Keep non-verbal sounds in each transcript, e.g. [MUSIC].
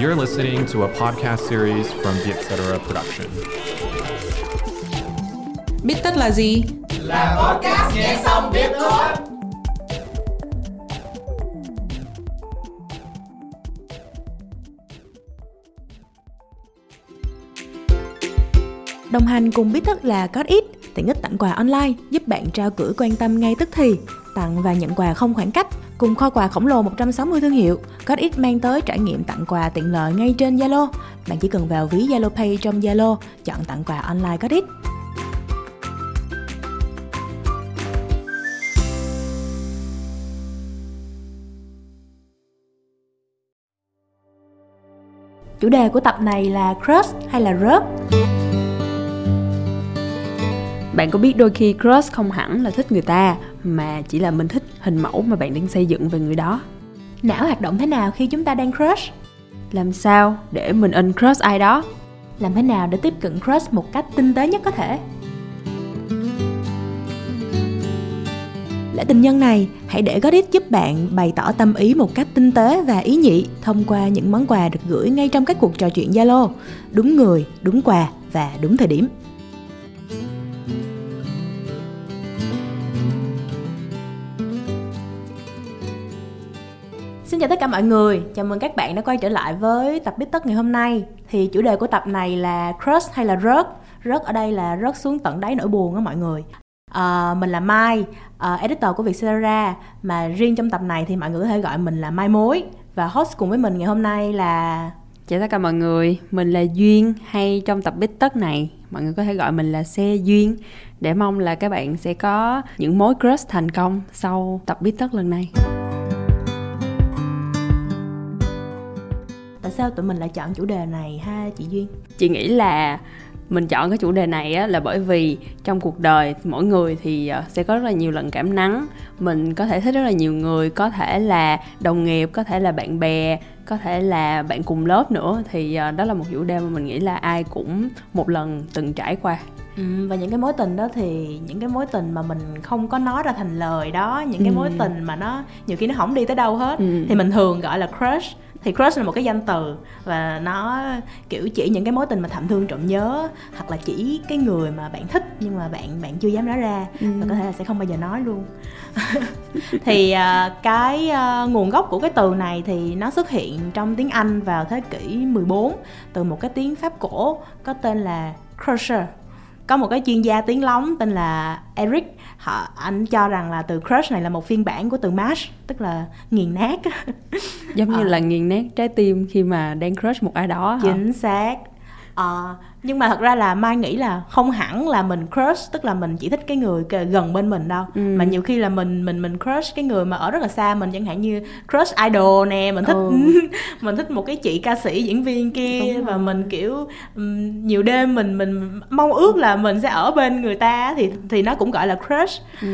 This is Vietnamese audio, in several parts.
You're listening to a podcast series from the Etc. Production. Biết tất là gì? Là podcast nghe xong biết thôi. Đồng hành cùng biết tất là có ít tiện ích tặng quà online giúp bạn trao gửi quan tâm ngay tức thì, tặng và nhận quà không khoảng cách. Cùng kho quà khổng lồ 160 thương hiệu, có ít mang tới trải nghiệm tặng quà tiện lợi ngay trên Zalo. Bạn chỉ cần vào ví Zalo Pay trong Zalo, chọn tặng quà online có ít. Chủ đề của tập này là crush hay là rớt? Bạn có biết đôi khi crush không hẳn là thích người ta mà chỉ là mình thích hình mẫu mà bạn đang xây dựng về người đó? Não hoạt động thế nào khi chúng ta đang crush? Làm sao để mình uncrush ai đó? Làm thế nào để tiếp cận crush một cách tinh tế nhất có thể? Lễ tình nhân này hãy để Godit giúp bạn bày tỏ tâm ý một cách tinh tế và ý nhị thông qua những món quà được gửi ngay trong các cuộc trò chuyện Zalo. Đúng người đúng quà và đúng thời điểm Xin chào tất cả mọi người, chào mừng các bạn đã quay trở lại với tập Biết Tất ngày hôm nay. Thì chủ đề của tập này là crush hay là rớt? Rớt ở đây là rớt xuống tận đáy nỗi buồn á mọi người. À, Mình là Mai, uh, editor của Vietcetera Mà riêng trong tập này thì mọi người có thể gọi mình là Mai Mối. Và host cùng với mình ngày hôm nay là Chào tất cả mọi người, mình là Duyên. Hay trong tập Biết Tất này mọi người có thể gọi mình là xe Duyên. Để mong là các bạn sẽ có những mối crush thành công sau tập Biết Tất lần này. Tại sao tụi mình lại chọn chủ đề này ha chị duyên? Chị nghĩ là mình chọn cái chủ đề này á, là bởi vì trong cuộc đời mỗi người thì ờ, sẽ có rất là nhiều lần cảm nắng. Mình có thể thích rất là nhiều người có thể là đồng nghiệp có thể là bạn bè có thể là bạn cùng lớp nữa. Thì ờ, đó là một chủ đề mà mình nghĩ là ai cũng một lần từng trải qua. Ừ, và những cái mối tình đó thì những cái mối tình mà mình không có nói ra thành lời đó những cái ừ. mối tình mà nó nhiều khi nó không đi tới đâu hết. Ừ. thì mình thường gọi là crush thì crush là một cái danh từ và nó kiểu chỉ những cái mối tình mà thầm thương trộm nhớ hoặc là chỉ cái người mà bạn thích nhưng mà bạn bạn chưa dám nói ra ừ. và có thể là sẽ không bao giờ nói luôn [LAUGHS] thì uh, cái uh, nguồn gốc của cái từ này thì nó xuất hiện trong tiếng Anh vào thế kỷ 14 từ một cái tiếng Pháp cổ có tên là crusher có một cái chuyên gia tiếng lóng tên là Eric họ anh cho rằng là từ crush này là một phiên bản của từ mash tức là nghiền nát giống như à. là nghiền nát trái tim khi mà đang crush một ai đó chính hả? xác à, nhưng mà thật ra là mai nghĩ là không hẳn là mình crush tức là mình chỉ thích cái người gần bên mình đâu ừ. mà nhiều khi là mình mình mình crush cái người mà ở rất là xa mình chẳng hạn như crush idol nè mình thích ừ. [LAUGHS] mình thích một cái chị ca sĩ diễn viên kia và mình kiểu um, nhiều đêm mình mình mong ước là mình sẽ ở bên người ta thì thì nó cũng gọi là crush ừ.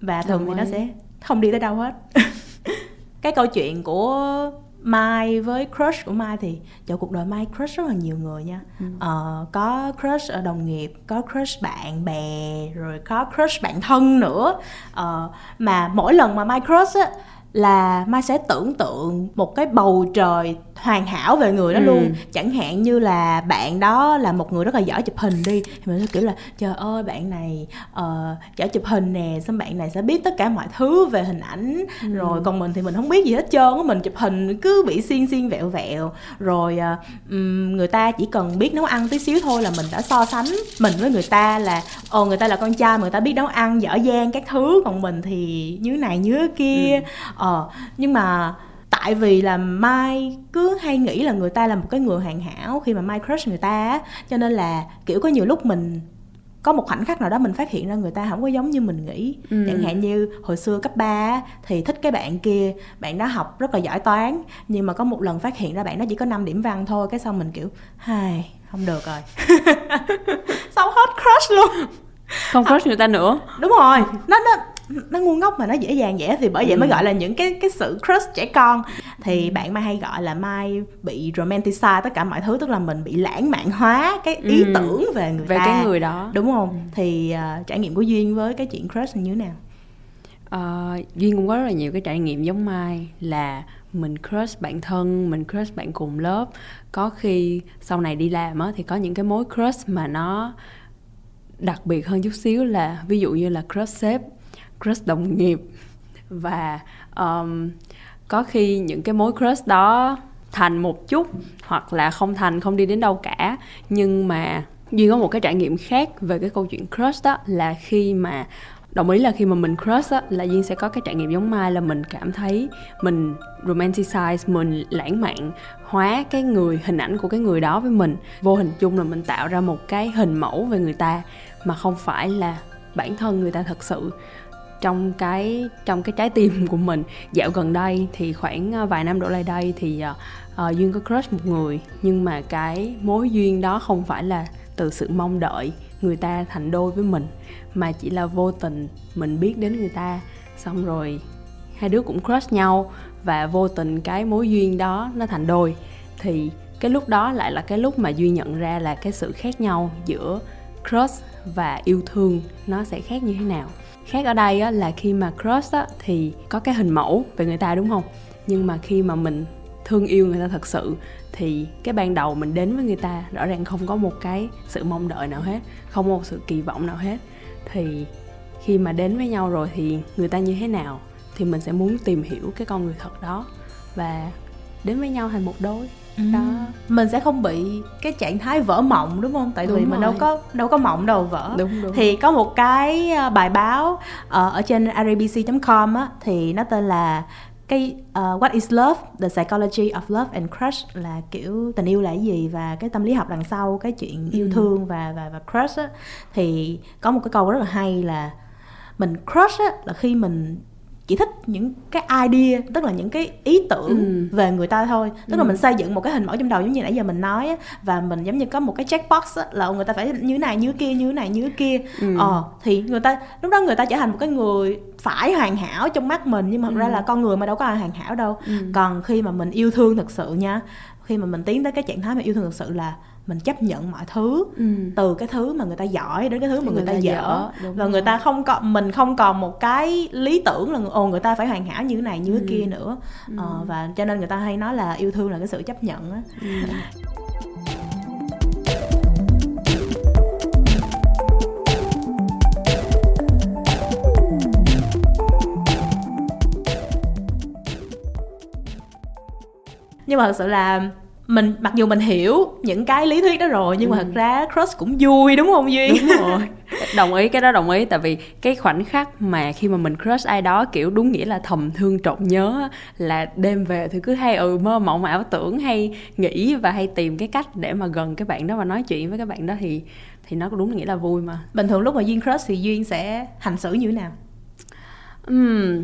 và thường Đồng thì nó sẽ không đi tới đâu hết [LAUGHS] cái câu chuyện của Mai với crush của Mai thì trong cuộc đời Mai crush rất là nhiều người nha ừ. ờ, có crush ở đồng nghiệp có crush bạn bè rồi có crush bạn thân nữa ờ, mà mỗi lần mà Mai crush á là mai sẽ tưởng tượng một cái bầu trời hoàn hảo về người đó ừ. luôn chẳng hạn như là bạn đó là một người rất là giỏi chụp hình đi thì mình sẽ kiểu là trời ơi bạn này uh, giỏi chụp hình nè xong bạn này sẽ biết tất cả mọi thứ về hình ảnh ừ. rồi còn mình thì mình không biết gì hết trơn á mình chụp hình cứ bị xiên xiên vẹo vẹo rồi uh, người ta chỉ cần biết nấu ăn tí xíu thôi là mình đã so sánh mình với người ta là ồ người ta là con trai người ta biết nấu ăn giỏi giang các thứ còn mình thì như này như kia ừ. Ờ nhưng mà tại vì là mai cứ hay nghĩ là người ta là một cái người hoàn hảo khi mà mai crush người ta cho nên là kiểu có nhiều lúc mình có một khoảnh khắc nào đó mình phát hiện ra người ta không có giống như mình nghĩ. Ừ. chẳng hạn như hồi xưa cấp 3 thì thích cái bạn kia bạn đó học rất là giỏi toán nhưng mà có một lần phát hiện ra bạn đó chỉ có 5 điểm văn thôi cái xong mình kiểu hai không được rồi. [LAUGHS] Xong hết crush luôn. Không crush người ta nữa. Đúng rồi. Nó nó nó ngu ngốc mà nó dễ dàng dễ thì bởi vậy ừ. mới gọi là những cái cái sự crush trẻ con. Thì bạn mai hay gọi là mai bị romanticize tất cả mọi thứ tức là mình bị lãng mạn hóa cái ý ừ. tưởng về người về ta. cái người đó. Đúng không? Ừ. thì uh, trải nghiệm của duyên với cái chuyện crush như thế nào? Uh, duyên cũng có rất là nhiều cái trải nghiệm giống mai là mình crush bạn thân mình crush bạn cùng lớp. Có khi sau này đi làm á thì có những cái mối crush mà nó đặc biệt hơn chút xíu là ví dụ như là crush sếp crush đồng nghiệp. Và um, có khi những cái mối crush đó thành một chút hoặc là không thành không đi đến đâu cả. Nhưng mà duy có một cái trải nghiệm khác về cái câu chuyện crush đó là khi mà đồng ý là khi mà mình crush á là duyên sẽ có cái trải nghiệm giống mai là mình cảm thấy mình romanticize mình lãng mạn hóa cái người hình ảnh của cái người đó với mình. Vô hình chung là mình tạo ra một cái hình mẫu về người ta mà không phải là bản thân người ta thật sự trong cái trong cái trái tim của mình. Dạo gần đây thì khoảng ờ, vài năm đổ lại đây thì uh, duyên có crush một người nhưng mà cái mối duyên đó không phải là từ sự mong đợi người ta thành đôi với mình mà chỉ là vô tình mình biết đến người ta. Xong rồi hai đứa cũng crush nhau và vô tình cái mối duyên đó nó thành đôi. Thì cái lúc đó lại là cái lúc mà duy nhận ra là cái sự khác nhau giữa crush và yêu thương nó sẽ khác như thế nào khác ở đây á, là khi mà crush á, thì có cái hình mẫu về người ta đúng không? Nhưng mà khi mà mình thương yêu người ta thật sự thì cái ban đầu mình đến với người ta rõ ràng không có một cái sự mong đợi nào hết không có một sự kỳ vọng nào hết. Thì khi mà đến với nhau rồi thì người ta như thế nào thì mình sẽ muốn tìm hiểu cái con người thật đó. Và đến với nhau thành một đôi ừ. đó mình sẽ không bị cái trạng thái vỡ mộng đúng không tại đúng vì rồi. mình đâu có đâu có mộng đâu vỡ đúng, đúng. thì có một cái ờ, bài báo uh, ở trên arabc.com á thì nó tên là cái uh, what is love the psychology of love and crush là kiểu tình yêu là cái gì và cái tâm lý học đằng sau cái chuyện yêu ừ. thương và và và crush á thì có một cái câu rất là hay là mình crush á là khi mình chỉ thích những cái idea tức là những cái ý tưởng ừ. về người ta thôi tức ừ. là mình xây dựng một cái hình mẫu trong đầu giống như nãy giờ mình nói và mình giống như có một cái checkbox là người ta phải như này như kia như này như kia ừ. ờ thì người ta lúc đó người ta trở thành một cái người phải hoàn hảo trong mắt mình nhưng mà thật ừ. ra là con người mà đâu có ai hoàn hảo đâu ừ. còn khi mà mình yêu thương thật sự nha khi mà mình tiến tới cái trạng thái mà yêu thương thật sự là mình chấp nhận mọi thứ ừ. từ cái thứ mà người ta giỏi đến cái thứ mà người, người ta, ta dở và rồi. người ta không còn mình không còn một cái lý tưởng là ồ người ta phải hoàn hảo như thế này như ừ. thế kia nữa ừ. ờ, và cho nên người ta hay nói là yêu thương là cái sự chấp nhận á ừ. Nhưng mà thật sự là mình mặc dù mình hiểu những cái lý thuyết đó rồi nhưng ừ. mà thật ra crush cũng vui đúng không duy? Đúng rồi. [LAUGHS] Đồng ý cái đó đồng ý tại vì cái khoảnh khắc mà khi mà mình crush ai đó kiểu đúng nghĩa là thầm thương trộn nhớ là đêm về thì cứ hay ừ mơ mộng ảo tưởng hay nghĩ và hay tìm cái cách để mà gần cái bạn đó và nói chuyện với cái bạn đó thì thì nó cũng đúng nghĩa là vui mà. Bình thường lúc mà duyên crush thì duyên sẽ hành xử như thế nào? Uhm,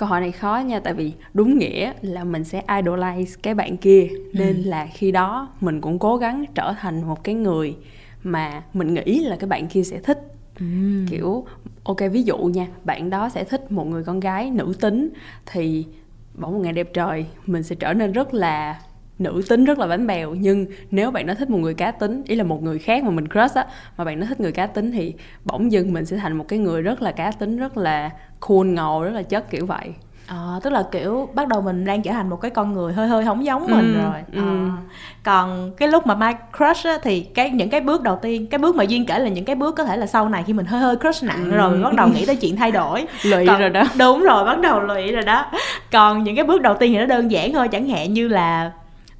câu hỏi này khó nha tại vì đúng nghĩa là mình sẽ idolize cái bạn kia nên ừ. là khi đó mình cũng cố gắng trở thành một cái người mà mình nghĩ là cái bạn kia sẽ thích ừ. kiểu ok ví dụ nha bạn đó sẽ thích một người con gái nữ tính thì bỗng một ngày đẹp trời mình sẽ trở nên rất là nữ tính rất là bánh bèo nhưng nếu bạn nó thích một người cá tính ý là một người khác mà mình crush á mà bạn nó thích người cá tính thì bỗng dưng mình sẽ thành một cái người rất là cá tính rất là cool ngầu rất là chất kiểu vậy. À, tức là kiểu bắt đầu mình đang trở thành một cái con người hơi hơi không giống ừ, mình rồi. ừ. à, còn cái lúc mà my crush á, thì cái những cái bước đầu tiên cái bước mà duyên kể là những cái bước có thể là sau này khi mình hơi hơi crush nặng ừ. rồi mình bắt đầu nghĩ tới chuyện thay đổi. [LAUGHS] Lụy còn, rồi đó. đúng rồi bắt đầu lụy rồi đó. Còn những cái bước đầu tiên thì nó đơn giản thôi chẳng hạn như là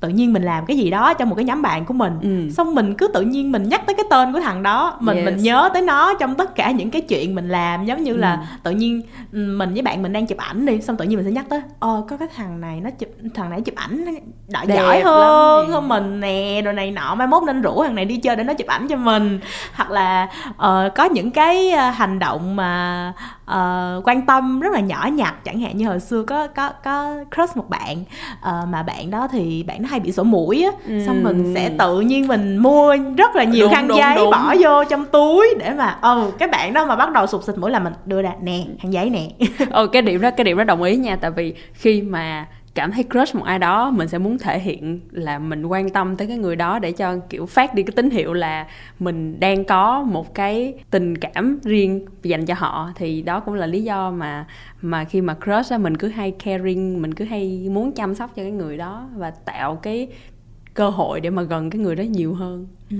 tự nhiên mình làm cái gì đó cho một cái nhóm bạn của mình ừ. xong mình cứ tự nhiên mình nhắc tới cái tên của thằng đó mình yes. mình nhớ tới nó trong tất cả những cái chuyện mình làm giống như ừ. là tự nhiên ừ, mình với bạn mình đang chụp ảnh đi xong tự nhiên mình sẽ nhắc tới ờ có cái thằng này nó chụp thằng này chụp ảnh đợi giỏi hơn hơn mình nè rồi này nọ mai mốt nên rủ thằng này đi chơi để nó chụp ảnh cho mình hoặc là uh, có những cái uh, hành động mà uh, quan tâm rất là nhỏ nhặt chẳng hạn như hồi xưa có có có crush một bạn uh, mà bạn đó thì bạn nó hay bị sổ mũi á ừ. xong mình sẽ tự nhiên mình mua rất là nhiều đúng, khăn đúng, giấy đúng. bỏ vô trong túi để mà ừ cái bạn đó mà bắt đầu sụt xịt mũi là mình đưa ra nè khăn giấy nè ừ cái điểm đó cái điểm đó đồng ý nha tại vì khi mà cảm thấy crush một ai đó, mình sẽ muốn thể hiện là mình quan tâm tới cái người đó để cho, kiểu, phát đi cái tín hiệu là mình đang có một cái tình cảm riêng dành cho họ thì đó cũng là lý do mà mà khi mà crush á, mình cứ hay caring, mình cứ hay muốn chăm sóc cho cái người đó và tạo cái cơ hội để mà gần cái người đó nhiều hơn ừ.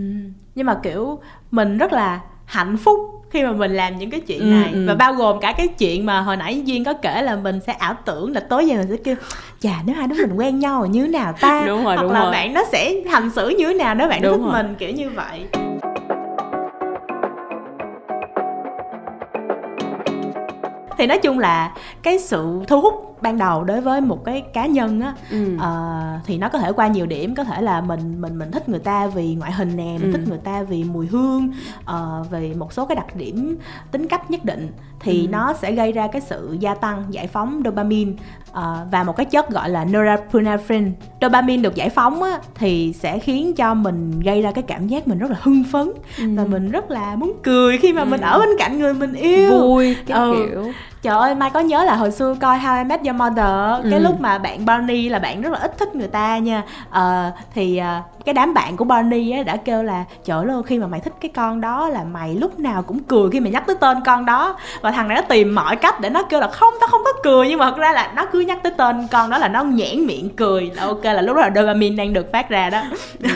nhưng mà, kiểu, mình rất là hạnh phúc khi mà mình làm những cái chuyện ừ, này ừ. và bao gồm cả cái chuyện mà hồi nãy duyên có kể là mình sẽ ảo tưởng là tối về mình sẽ kêu chà nếu hai đứa mình quen nhau như thế nào ta [LAUGHS] đúng rồi hoặc đúng là rồi. bạn nó sẽ hành xử như thế nào nếu bạn Đúng thích rồi. mình kiểu như vậy thì nói chung là cái sự thu hút ban đầu đối với một cái cá nhân á ừ. Ờ, thì nó có thể qua nhiều điểm có thể là mình mình mình thích người ta vì ngoại hình nè mình Ừ. thích người ta vì mùi hương ờ, vì một số cái đặc điểm tính cách nhất định thì Ừ. nó sẽ gây ra cái sự gia tăng giải phóng dopamine ờ, và một cái chất gọi là norepinephrine dopamine được giải phóng á, thì sẽ khiến cho mình gây ra cái cảm giác mình rất là hưng phấn và mình rất là muốn cười khi mà mình Ừ. ở bên cạnh người mình yêu vui cái Ừ. kiểu Trời ơi, Mai có nhớ là hồi xưa coi How I Met Your Mother Cái Ừ. lúc mà bạn Barney là bạn rất là ít thích người ta nha ờ, Thì ờ, cái đám bạn của Barney á, đã kêu là Trời ơi, khi mà mày thích cái con đó là mày lúc nào cũng cười khi mày nhắc tới tên con đó. Và thằng này nó tìm mọi cách để nó kêu là không, tao không có cười. Nhưng mà thật ra là nó cứ nhắc tới tên con đó là nó nhẽn miệng cười là Ok là lúc đó là dopamine đang được phát ra đó. [LAUGHS]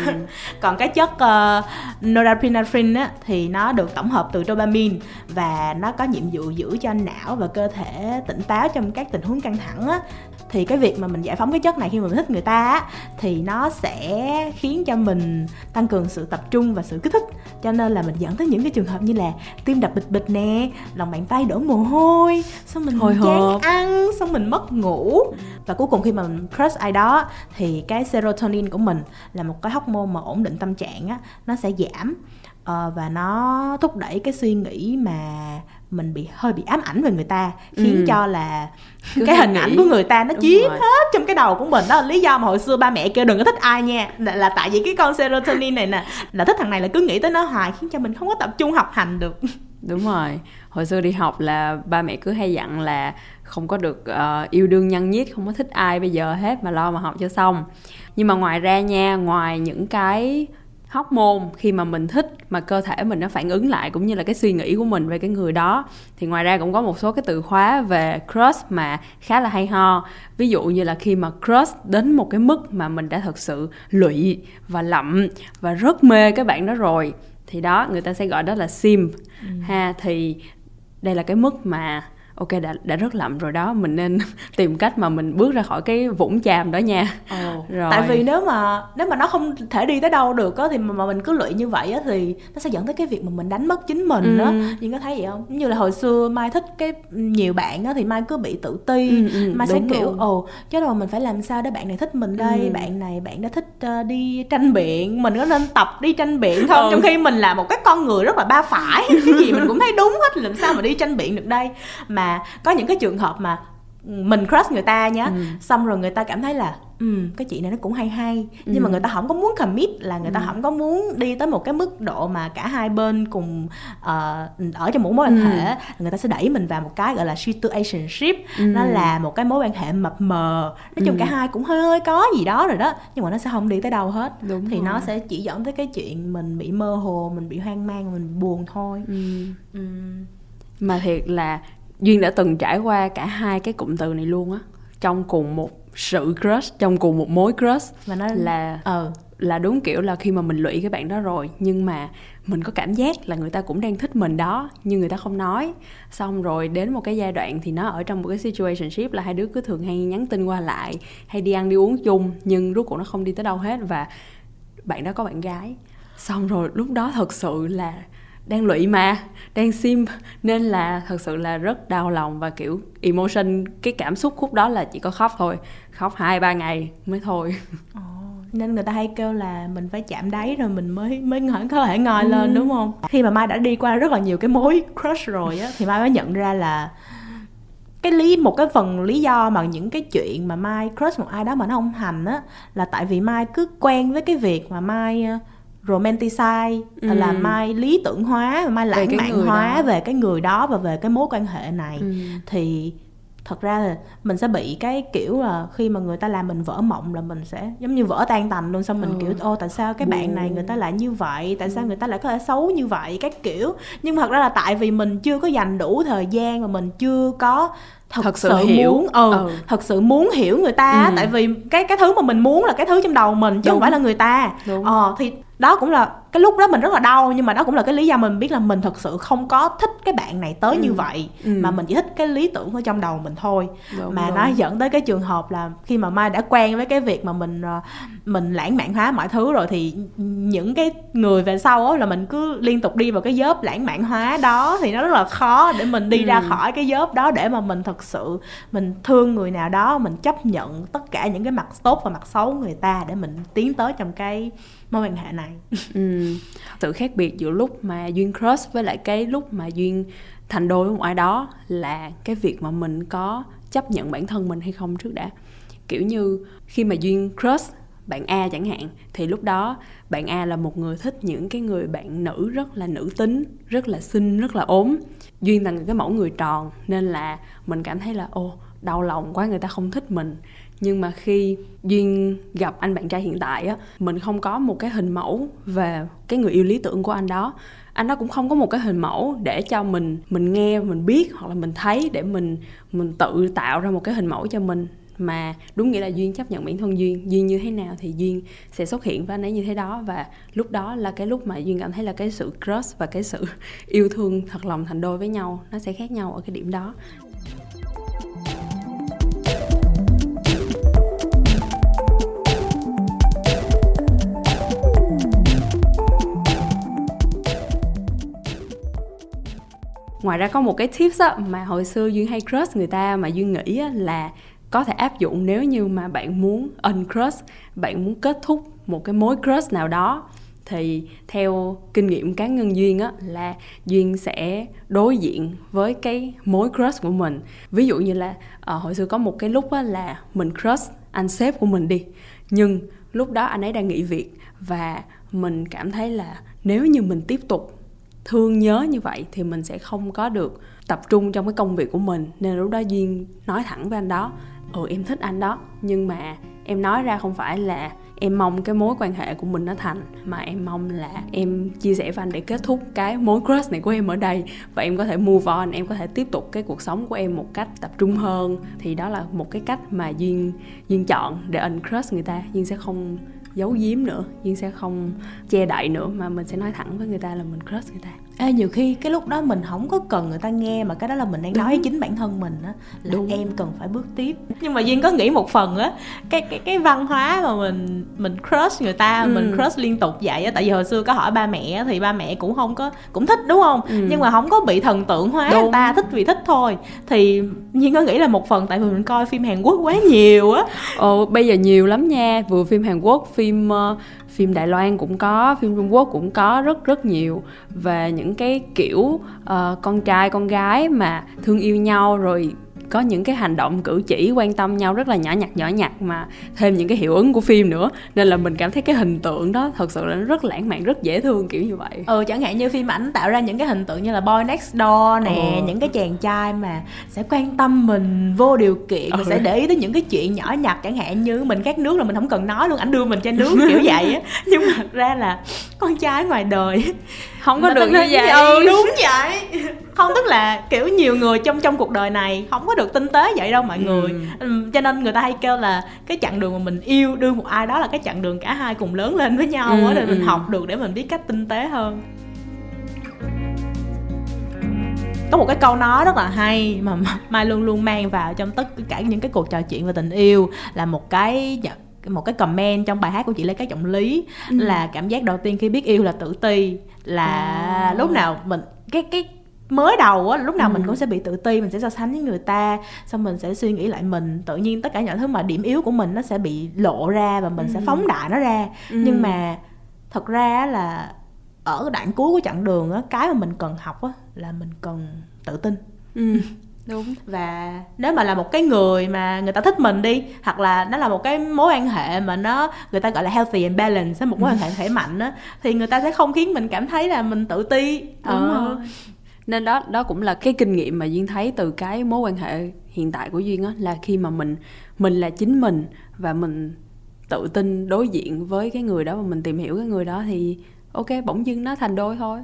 Còn cái chất uh, norepinephrine á, thì nó được tổng hợp từ dopamine Và nó có nhiệm vụ giữ cho não và cơ thể tỉnh táo trong các tình huống căng thẳng á. Thì cái việc mà mình giải phóng cái chất này khi mà mình thích người ta á thì nó sẽ khiến cho mình tăng cường sự tập trung và sự kích thích. Cho nên là mình dẫn tới những cái trường hợp như là tim đập bịch bịch nè lòng bàn tay đổ mồ hôi xong mình Hồi chán hộp. ăn xong mình mất ngủ. Và cuối cùng khi mà mình crush ai đó thì cái serotonin của mình là một cái hormone mà ổn định tâm trạng á nó sẽ giảm. Ờ, và nó thúc đẩy cái suy nghĩ mà mình bị hơi bị ám ảnh về người ta khiến Ừ. cho là Cứ cái hình ảnh nghĩ. của người ta nó chiếm hết trong cái đầu của mình đó. Là lý do mà hồi xưa ba mẹ kêu đừng có thích ai nha là, là tại vì cái con serotonin này nè là thích thằng này là cứ nghĩ tới nó hoài khiến cho mình không có tập trung học hành được. [LAUGHS] Đúng rồi. Hồi xưa đi học là ba mẹ cứ hay dặn là không có được ờ, yêu đương nhân nhất không có thích ai bây giờ hết mà lo mà học cho xong. Nhưng mà ngoài ra nha ngoài những cái hóc môn khi mà mình thích mà cơ thể mình nó phản ứng lại cũng như là cái suy nghĩ của mình về cái người đó. Thì ngoài ra cũng có một số cái từ khóa về crush mà khá là hay ho. Ví dụ như là khi mà crush đến một cái mức mà mình đã thật sự lụy và lậm và rất mê cái bạn đó rồi thì đó người ta sẽ gọi đó là simp ha thì đây là cái mức mà ok đã đã rất lậm rồi đó mình nên [LAUGHS] tìm cách mà mình bước ra khỏi cái vũng chàm đó nha Rồi. tại vì nếu mà nếu mà nó không thể đi tới đâu được á thì mà, mà mình cứ lụy như vậy á thì nó sẽ dẫn tới cái việc mà mình đánh mất chính mình Ừ. á nhưng có thấy vậy không như là hồi xưa mai thích cái nhiều bạn á thì mai cứ bị tự ti Ừ, ừ, mai sẽ kiểu ồ chứ rồi mình phải làm sao để bạn này thích mình đây Ừ. bạn này bạn đã thích ờ, đi tranh biện mình có nên tập đi tranh biện không Ừ. trong khi mình là một cái con người rất là ba phải cái gì mình cũng thấy đúng hết làm sao mà đi tranh biện được đây mà có những cái trường hợp mà mình crush người ta nhá Ừ. xong rồi người ta cảm thấy là ừ cái chị này nó cũng hay hay nhưng mà Ừ. người ta không có muốn commit là người ta không có muốn đi tới một cái mức độ mà cả hai bên cùng ờ, ở trong một mối quan Ừ. hệ người ta sẽ đẩy mình vào một cái gọi là situationship Ừ. nó là một cái mối quan hệ mập mờ nói chung Ừ. cả hai cũng hơi hơi có gì đó rồi đó nhưng mà nó sẽ không đi tới đâu hết Đúng thì rồi. nó sẽ chỉ dẫn tới cái chuyện mình bị mơ hồ mình bị hoang mang mình buồn thôi Ừ. ừ. mà thiệt là duyên đã từng trải qua cả hai cái cụm từ này luôn á. Trong cùng một sự crush trong cùng một mối crush. Và nó là ờ. là đúng kiểu là khi mà mình lụy cái bạn đó rồi nhưng mà mình có cảm giác là người ta cũng đang thích mình đó nhưng người ta không nói. Xong rồi đến một cái giai đoạn thì nó ở trong một cái situationship là hai đứa cứ thường hay nhắn tin qua lại hay đi ăn đi uống chung nhưng rốt cuộc nó không đi tới đâu hết và bạn đó có bạn gái. Xong rồi lúc đó thật sự là đang lụy mà đang sim nên là thật sự là rất đau lòng và kiểu emotion cái cảm xúc khúc đó là chỉ có khóc thôi khóc hai ba ngày mới thôi. Ồ, nên người ta hay kêu là mình phải chạm đáy rồi mình mới mới ngoi- có thể ngoi lên đúng không? Khi mà mai đã đi qua rất là nhiều cái mối crush rồi á thì mai mới nhận ra là cái lý một cái phần lý do mà những cái chuyện mà mai crush một ai đó mà nó không thành á là tại vì mai cứ quen với cái việc mà mai ờ, romanticize Ừ. là mai lý tưởng hóa mai lãng mạn hóa đó. về cái người đó và về cái mối quan hệ này Ừ. thì thật ra là mình sẽ bị cái kiểu là khi mà người ta làm mình vỡ mộng là mình sẽ giống như vỡ tan tành luôn xong mình ừ. kiểu ô tại sao cái bạn này người ta lại như vậy tại sao người ta lại có thể xấu như vậy các kiểu nhưng mà thật ra là tại vì mình chưa có dành đủ thời gian và mình chưa có thật, thật sự, sự hiểu muốn ừ, ừ thật sự muốn hiểu người ta ừ. tại vì cái cái thứ mà mình muốn là cái thứ trong đầu mình chứ Đúng. không phải là người ta Đúng. ờ thì đó cũng là cái lúc đó mình rất là đau nhưng mà đó cũng là cái lý do mình biết là mình thật sự không có thích cái bạn này tới ừ. như vậy ừ. mà mình chỉ thích cái lý tưởng ở trong đầu mình thôi đúng, mà đúng. nó dẫn tới cái trường hợp là khi mà mai đã quen với cái việc mà mình ờ, mình lãng mạn hóa mọi thứ rồi thì những cái người về sau á là mình cứ liên tục đi vào cái dớp lãng mạn hóa đó thì nó rất là khó để mình đi ừ. ra khỏi cái dớp đó để mà mình thật sự mình thương người nào đó mình chấp nhận tất cả những cái mặt tốt và mặt xấu người ta để mình tiến tới trong cái mối quan hệ này ừ sự khác biệt giữa lúc mà duyên crush với lại cái lúc mà duyên thành đôi với một ai đó là cái việc mà mình có chấp nhận bản thân mình hay không trước đã kiểu như khi mà duyên crush bạn A chẳng hạn thì lúc đó bạn A là một người thích những cái người bạn nữ rất là nữ tính, rất là xinh, rất là ốm. Duyên là cái mẫu người tròn nên là mình cảm thấy là ô đau lòng quá, người ta không thích mình. Nhưng mà khi duyên gặp anh bạn trai hiện tại á, mình không có một cái hình mẫu về cái người yêu lý tưởng của anh đó. Anh đó cũng không có một cái hình mẫu để cho mình mình nghe, mình biết hoặc là mình thấy để mình mình tự tạo ra một cái hình mẫu cho mình. Mà đúng nghĩa là duyên chấp nhận bản thân duyên. Duyên như thế nào thì duyên sẽ xuất hiện với anh ấy như thế đó. Và lúc đó là cái lúc mà duyên cảm thấy là cái sự crush và cái sự [LAUGHS] yêu thương thật lòng thành đôi với nhau nó sẽ khác nhau ở cái điểm đó. Ngoài ra có một cái tips á, mà hồi xưa duyên hay crush người ta mà duyên nghĩ á, là có thể áp dụng nếu như mà bạn muốn uncrush bạn muốn kết thúc một cái mối crush nào đó. Thì theo kinh nghiệm cá nhân duyên á là duyên sẽ đối diện với cái mối crush của mình. Ví dụ như là à, hồi xưa có một cái lúc á là mình crush anh sếp của mình đi nhưng lúc đó anh ấy đang nghỉ việc và mình cảm thấy là nếu như mình tiếp tục thương nhớ như vậy thì mình sẽ không có được tập trung trong cái công việc của mình. Nên lúc đó duyên nói thẳng với anh đó ừ em thích anh đó, nhưng mà em nói ra không phải là em mong cái mối quan hệ của mình nó thành, mà em mong là em chia sẻ với anh để kết thúc cái mối crush này của em ở đây. Và em có thể move on, em có thể tiếp tục cái cuộc sống của em một cách tập trung hơn. Thì đó là một cái cách mà duyên duyên chọn để anh crush người ta. Duyên sẽ không giấu giếm nữa duyên sẽ không che đậy nữa, mà mình sẽ nói thẳng với người ta là mình crush người ta. Ê, nhiều khi cái lúc đó mình không có cần người ta nghe mà cái đó là mình đang Đúng. nói chính bản thân mình á là Đúng. em cần phải bước tiếp nhưng mà duyên có nghĩ một phần á cái cái cái văn hóa mà mình mình crush người ta ừ. mình crush liên tục vậy á tại vì hồi xưa có hỏi ba mẹ thì ba mẹ cũng không có cũng thích đúng không ừ. nhưng mà không có bị thần tượng hóa Đúng. người ta thích vì thích thôi thì duyên có nghĩ là một phần tại vì mình coi phim hàn quốc quá nhiều á ồ bây giờ nhiều lắm nha vừa phim hàn quốc phim uh, phim Đài Loan cũng có phim Trung Quốc cũng có rất rất nhiều về những cái kiểu uh, con trai con gái mà thương yêu nhau rồi có những cái hành động cử chỉ quan tâm nhau rất là nhỏ nhặt nhỏ nhặt mà thêm những cái hiệu ứng của phim nữa nên là mình cảm thấy cái hình tượng đó thật sự là rất lãng mạn rất dễ thương kiểu như vậy ừ chẳng hạn như phim ảnh tạo ra những cái hình tượng như là boy next door nè ừ. những cái chàng trai mà sẽ quan tâm mình vô điều kiện ừ. sẽ để ý tới những cái chuyện nhỏ nhặt chẳng hạn như mình khát nước là mình không cần nói luôn ảnh đưa mình chai nước kiểu vậy á [LAUGHS] nhưng mà thật ra là con trai ngoài đời không có được như vậy. ừ [LAUGHS] đúng vậy. Không tức là kiểu nhiều người trong trong cuộc đời này không có được tinh tế vậy đâu mọi ừ. người cho nên người ta hay kêu là cái chặng đường mà mình yêu đương một ai đó là cái chặng đường cả hai cùng lớn lên với nhau ừ, để mình ừ. học được để mình biết cách tinh tế hơn. Có một cái câu nói rất là hay mà [LAUGHS] mai luôn luôn mang vào trong tất cả những cái cuộc trò chuyện về tình yêu là một cái một cái comment trong bài hát của chị Lê Cát Trọng Lý ừ. là cảm giác đầu tiên khi biết yêu là tự ti là à. lúc nào mình cái cái mới đầu á lúc nào ừ. mình cũng sẽ bị tự ti mình sẽ so sánh với người ta xong mình sẽ suy nghĩ lại mình tự nhiên tất cả những thứ mà điểm yếu của mình nó sẽ bị lộ ra và mình ừ. sẽ phóng đại nó ra ừ. nhưng mà thật ra là ở đoạn cuối của chặng đường á cái mà mình cần học á là mình cần tự tin ừ đúng. Và nếu mà là một cái người mà người ta thích mình đi hoặc là nó là một cái mối quan hệ mà nó người ta gọi là healthy and balance một mối quan hệ [LAUGHS] khỏe mạnh á thì người ta sẽ không khiến mình cảm thấy là mình tự ti. Đúng ờ. rồi. Nên đó đó cũng là cái kinh nghiệm mà duyên thấy từ cái mối quan hệ hiện tại của duyên á là khi mà mình mình là chính mình và mình tự tin đối diện với cái người đó và mình tìm hiểu cái người đó thì ok bỗng dưng nó thành đôi thôi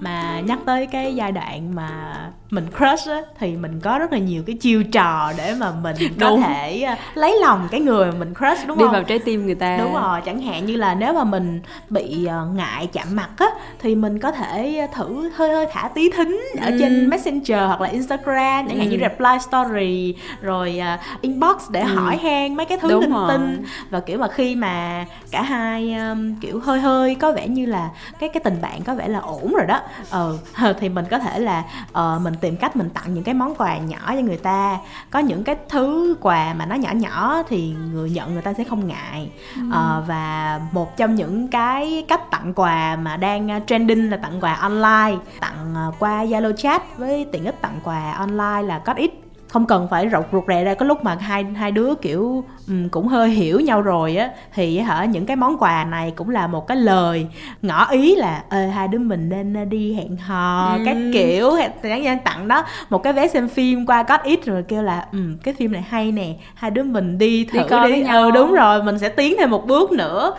mà nhắc tới cái giai đoạn mà mình crush á thì mình có rất là nhiều cái chiêu trò để mà mình có Đúng. thể à, lấy lòng cái người mà mình crush đúng đi không vào trái tim người ta đúng rồi chẳng hạn như là nếu mà mình bị ờ, ngại chạm mặt á thì mình có thể thử hơi hơi thả tí thính ở Ừ. trên messenger hoặc là instagram chẳng hạn Ừ. như reply story rồi ờ, inbox để hỏi han mấy cái thứ Đúng linh rồi. tinh và kiểu mà khi mà cả hai um, kiểu hơi hơi có vẻ như là cái cái tình bạn có vẻ là ổn rồi đó. Ờ [LAUGHS] thì mình có thể là ờ, mình tìm cách mình tặng những cái món quà nhỏ cho người ta. Có những cái thứ quà mà nó nhỏ nhỏ thì người nhận người ta sẽ không ngại. Ờ, và một trong những cái cách tặng quà mà đang uh, trending là tặng quà online. Tặng uh, qua Zalo chat với tiện ích tặng quà online là có ít không cần phải rụt rụt rè ra. Có lúc mà hai hai đứa kiểu ừm, cũng hơi hiểu nhau rồi á thì hả những cái món quà này cũng là một cái lời ngỏ ý là ê hai đứa mình nên đi hẹn hò Ừ. các kiểu hạn tặng đó. Một cái vé xem phim qua got it rồi kêu là ừm cái phim này hay nè hai đứa mình đi thử Đi đi, coi với nhau. ừ đúng rồi mình sẽ tiến thêm một bước nữa.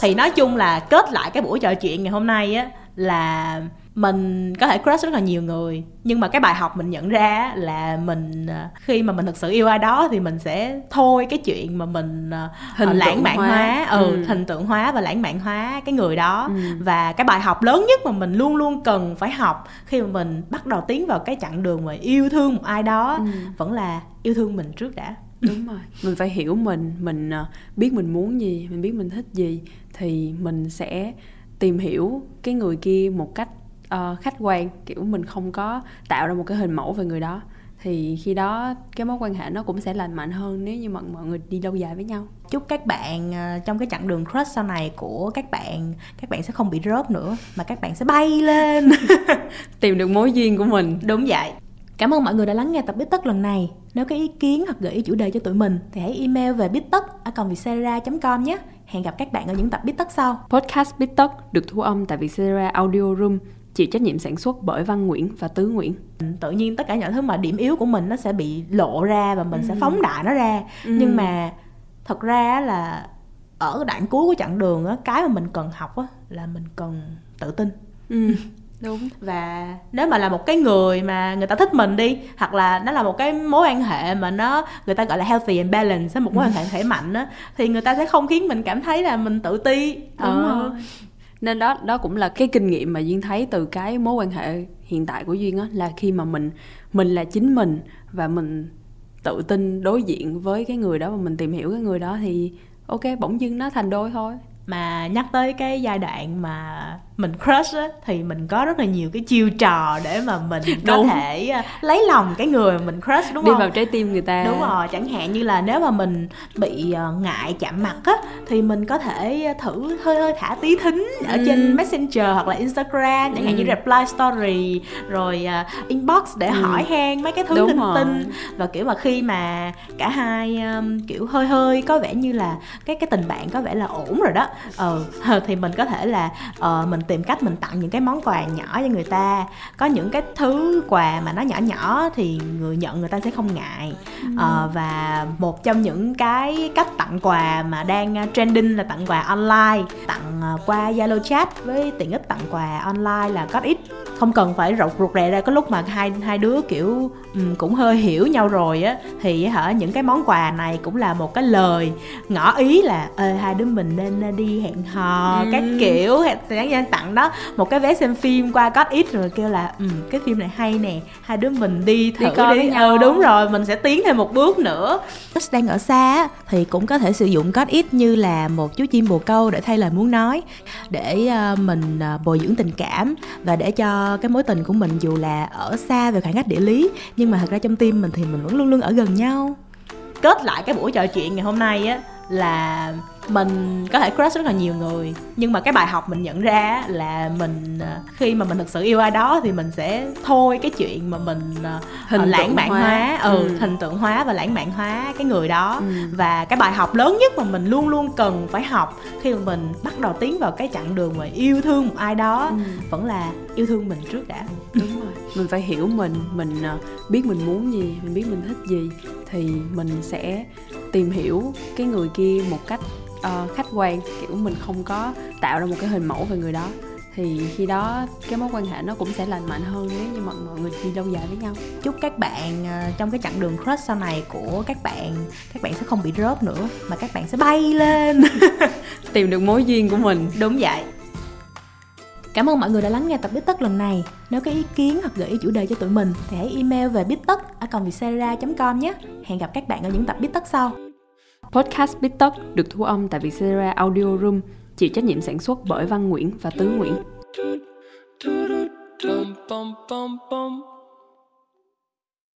Thì nói chung là kết lại cái buổi trò chuyện ngày hôm nay á là mình có thể crush rất là nhiều người nhưng mà cái bài học mình nhận ra là mình à, khi mà mình thực sự yêu ai đó thì mình sẽ thôi cái chuyện mà mình à, Hình ờ, lãng mạn hóa. hóa, ừ, Ừ. hình tượng hóa và lãng mạn hóa cái người đó Ừ. và cái bài học lớn nhất mà mình luôn luôn cần phải học khi mà mình bắt đầu tiến vào cái chặng đường mà yêu thương một ai đó Ừ. vẫn là yêu thương mình trước đã đúng rồi mình phải hiểu mình mình biết mình muốn gì mình biết mình thích gì thì mình sẽ tìm hiểu cái người kia một cách ờ, khách quan kiểu mình không có tạo ra một cái hình mẫu về người đó. Thì khi đó cái mối quan hệ nó cũng sẽ lành mạnh hơn nếu như mà mọi người đi lâu dài với nhau. Chúc các bạn ờ, trong cái chặng đường crush sau này của các bạn các bạn sẽ không bị rớt nữa mà các bạn sẽ bay lên. [LAUGHS] Tìm được mối duyên của mình. Đúng vậy. Cảm ơn mọi người đã lắng nghe tập biết tất lần này. Nếu có ý kiến hoặc gợi ý chủ đề cho tụi mình thì hãy email về biết tất com nhé. Hẹn gặp các bạn ở những tập biết tất sau. Podcast Bít Tất được thu âm tại Vietcetera Audio Room chịu trách nhiệm sản xuất bởi Văn Nguyễn và Tứ Nguyễn tự nhiên tất cả những thứ mà điểm yếu của mình nó sẽ bị lộ ra và mình sẽ Ừ. phóng đại nó ra Ừ. nhưng mà thật ra là ở đoạn cuối của chặng đường á cái mà mình cần học á là mình cần tự tin ừ. [LAUGHS] đúng và nếu mà là một cái người mà người ta thích mình đi hoặc là nó là một cái mối quan hệ mà nó người ta gọi là healthy and balance á, một mối quan hệ [LAUGHS] khỏe mạnh á thì người ta sẽ không khiến mình cảm thấy là mình tự ti đúng Ờ, rồi nên đó đó cũng là cái kinh nghiệm mà duyên thấy từ cái mối quan hệ hiện tại của duyên á, là khi mà mình mình là chính mình và mình tự tin đối diện với cái người đó và mình tìm hiểu cái người đó thì, ok, bỗng dưng nó thành đôi thôi. Mà nhắc tới cái giai đoạn mà mình crush á thì mình có rất là nhiều cái chiêu trò để mà mình có Đúng. thể à, lấy lòng cái người mà mình crush đúng đi không vào trái tim người ta đúng rồi chẳng hạn như là nếu mà mình bị ờ, ngại chạm mặt á thì mình có thể thử hơi hơi thả tí thính ở Ừ. trên messenger hoặc là instagram chẳng hạn Ừ. như reply story rồi ờ, inbox để Ừ. hỏi han mấy cái thứ Đúng linh rồi. tinh và kiểu mà khi mà cả hai um, kiểu hơi hơi có vẻ như là cái cái tình bạn có vẻ là ổn rồi đó ờ thì mình có thể là ờ, mình tìm cách mình tặng những cái món quà nhỏ cho người ta. Có những cái thứ quà mà nó nhỏ nhỏ thì người nhận người ta sẽ không ngại. Ờ, và một trong những cái cách tặng quà mà đang uh, trending là tặng quà online. Tặng uh, qua Zalo chat với tiện ích tặng quà online là có ít. Không cần phải rụt rụt rè ra có lúc mà hai hai đứa kiểu ừm, cũng hơi hiểu nhau rồi á thì hả những cái món quà này cũng là một cái lời ngỏ ý là ê hai đứa mình nên đi hẹn hò Ừ. các kiểu hạn tặng đó. Một cái vé xem phim qua got it rồi kêu là ừm cái phim này hay nè hai đứa mình đi thử Đi coi đi. ừ đúng rồi mình sẽ tiến thêm một bước nữa. Đang ở xa thì cũng có thể sử dụng got it như là một chú chim bồ câu để thay lời muốn nói để ờ, mình ờ, bồi dưỡng tình cảm và để cho cái mối tình của mình dù là ở xa về khoảng cách địa lý nhưng mà thật ra trong tim mình thì mình vẫn luôn luôn ở gần nhau. Kết lại cái buổi trò chuyện ngày hôm nay á là mình có thể crush rất là nhiều người nhưng mà cái bài học mình nhận ra là mình à, khi mà mình thực sự yêu ai đó thì mình sẽ thôi cái chuyện mà mình à, Hình lãng tượng mạn hóa. hóa, ừ, Ừ. hình tượng hóa và lãng mạn hóa cái người đó Ừ. và cái bài học lớn nhất mà mình luôn luôn cần phải học khi mà mình bắt đầu tiến vào cái chặng đường mà yêu thương một ai đó Ừ. vẫn là yêu thương mình trước đã đúng rồi mình phải hiểu mình mình biết mình muốn gì mình biết mình thích gì thì mình sẽ tìm hiểu cái người kia một cách ờ, khách quan kiểu mình không có tạo ra một cái hình mẫu về người đó thì khi đó cái mối quan hệ nó cũng sẽ lành mạnh hơn nếu như mọi mọi người đi lâu dài với nhau chúc các bạn à, trong cái chặng đường crush sau này của các bạn các bạn sẽ không bị rớt nữa mà các bạn sẽ bay lên [LAUGHS] tìm được mối duyên của mình đúng vậy Cảm ơn mọi người đã lắng nghe tập Bít Tất lần này. Nếu có ý kiến hoặc gợi ý chủ đề cho tụi mình thì hãy email về bít tất com nhé. Hẹn gặp các bạn ở những tập Bít Tất sau podcast Bít được thu âm tại Vietcetera Audio Room, chịu trách nhiệm sản xuất bởi Văn Nguyễn và Tứ Nguyễn.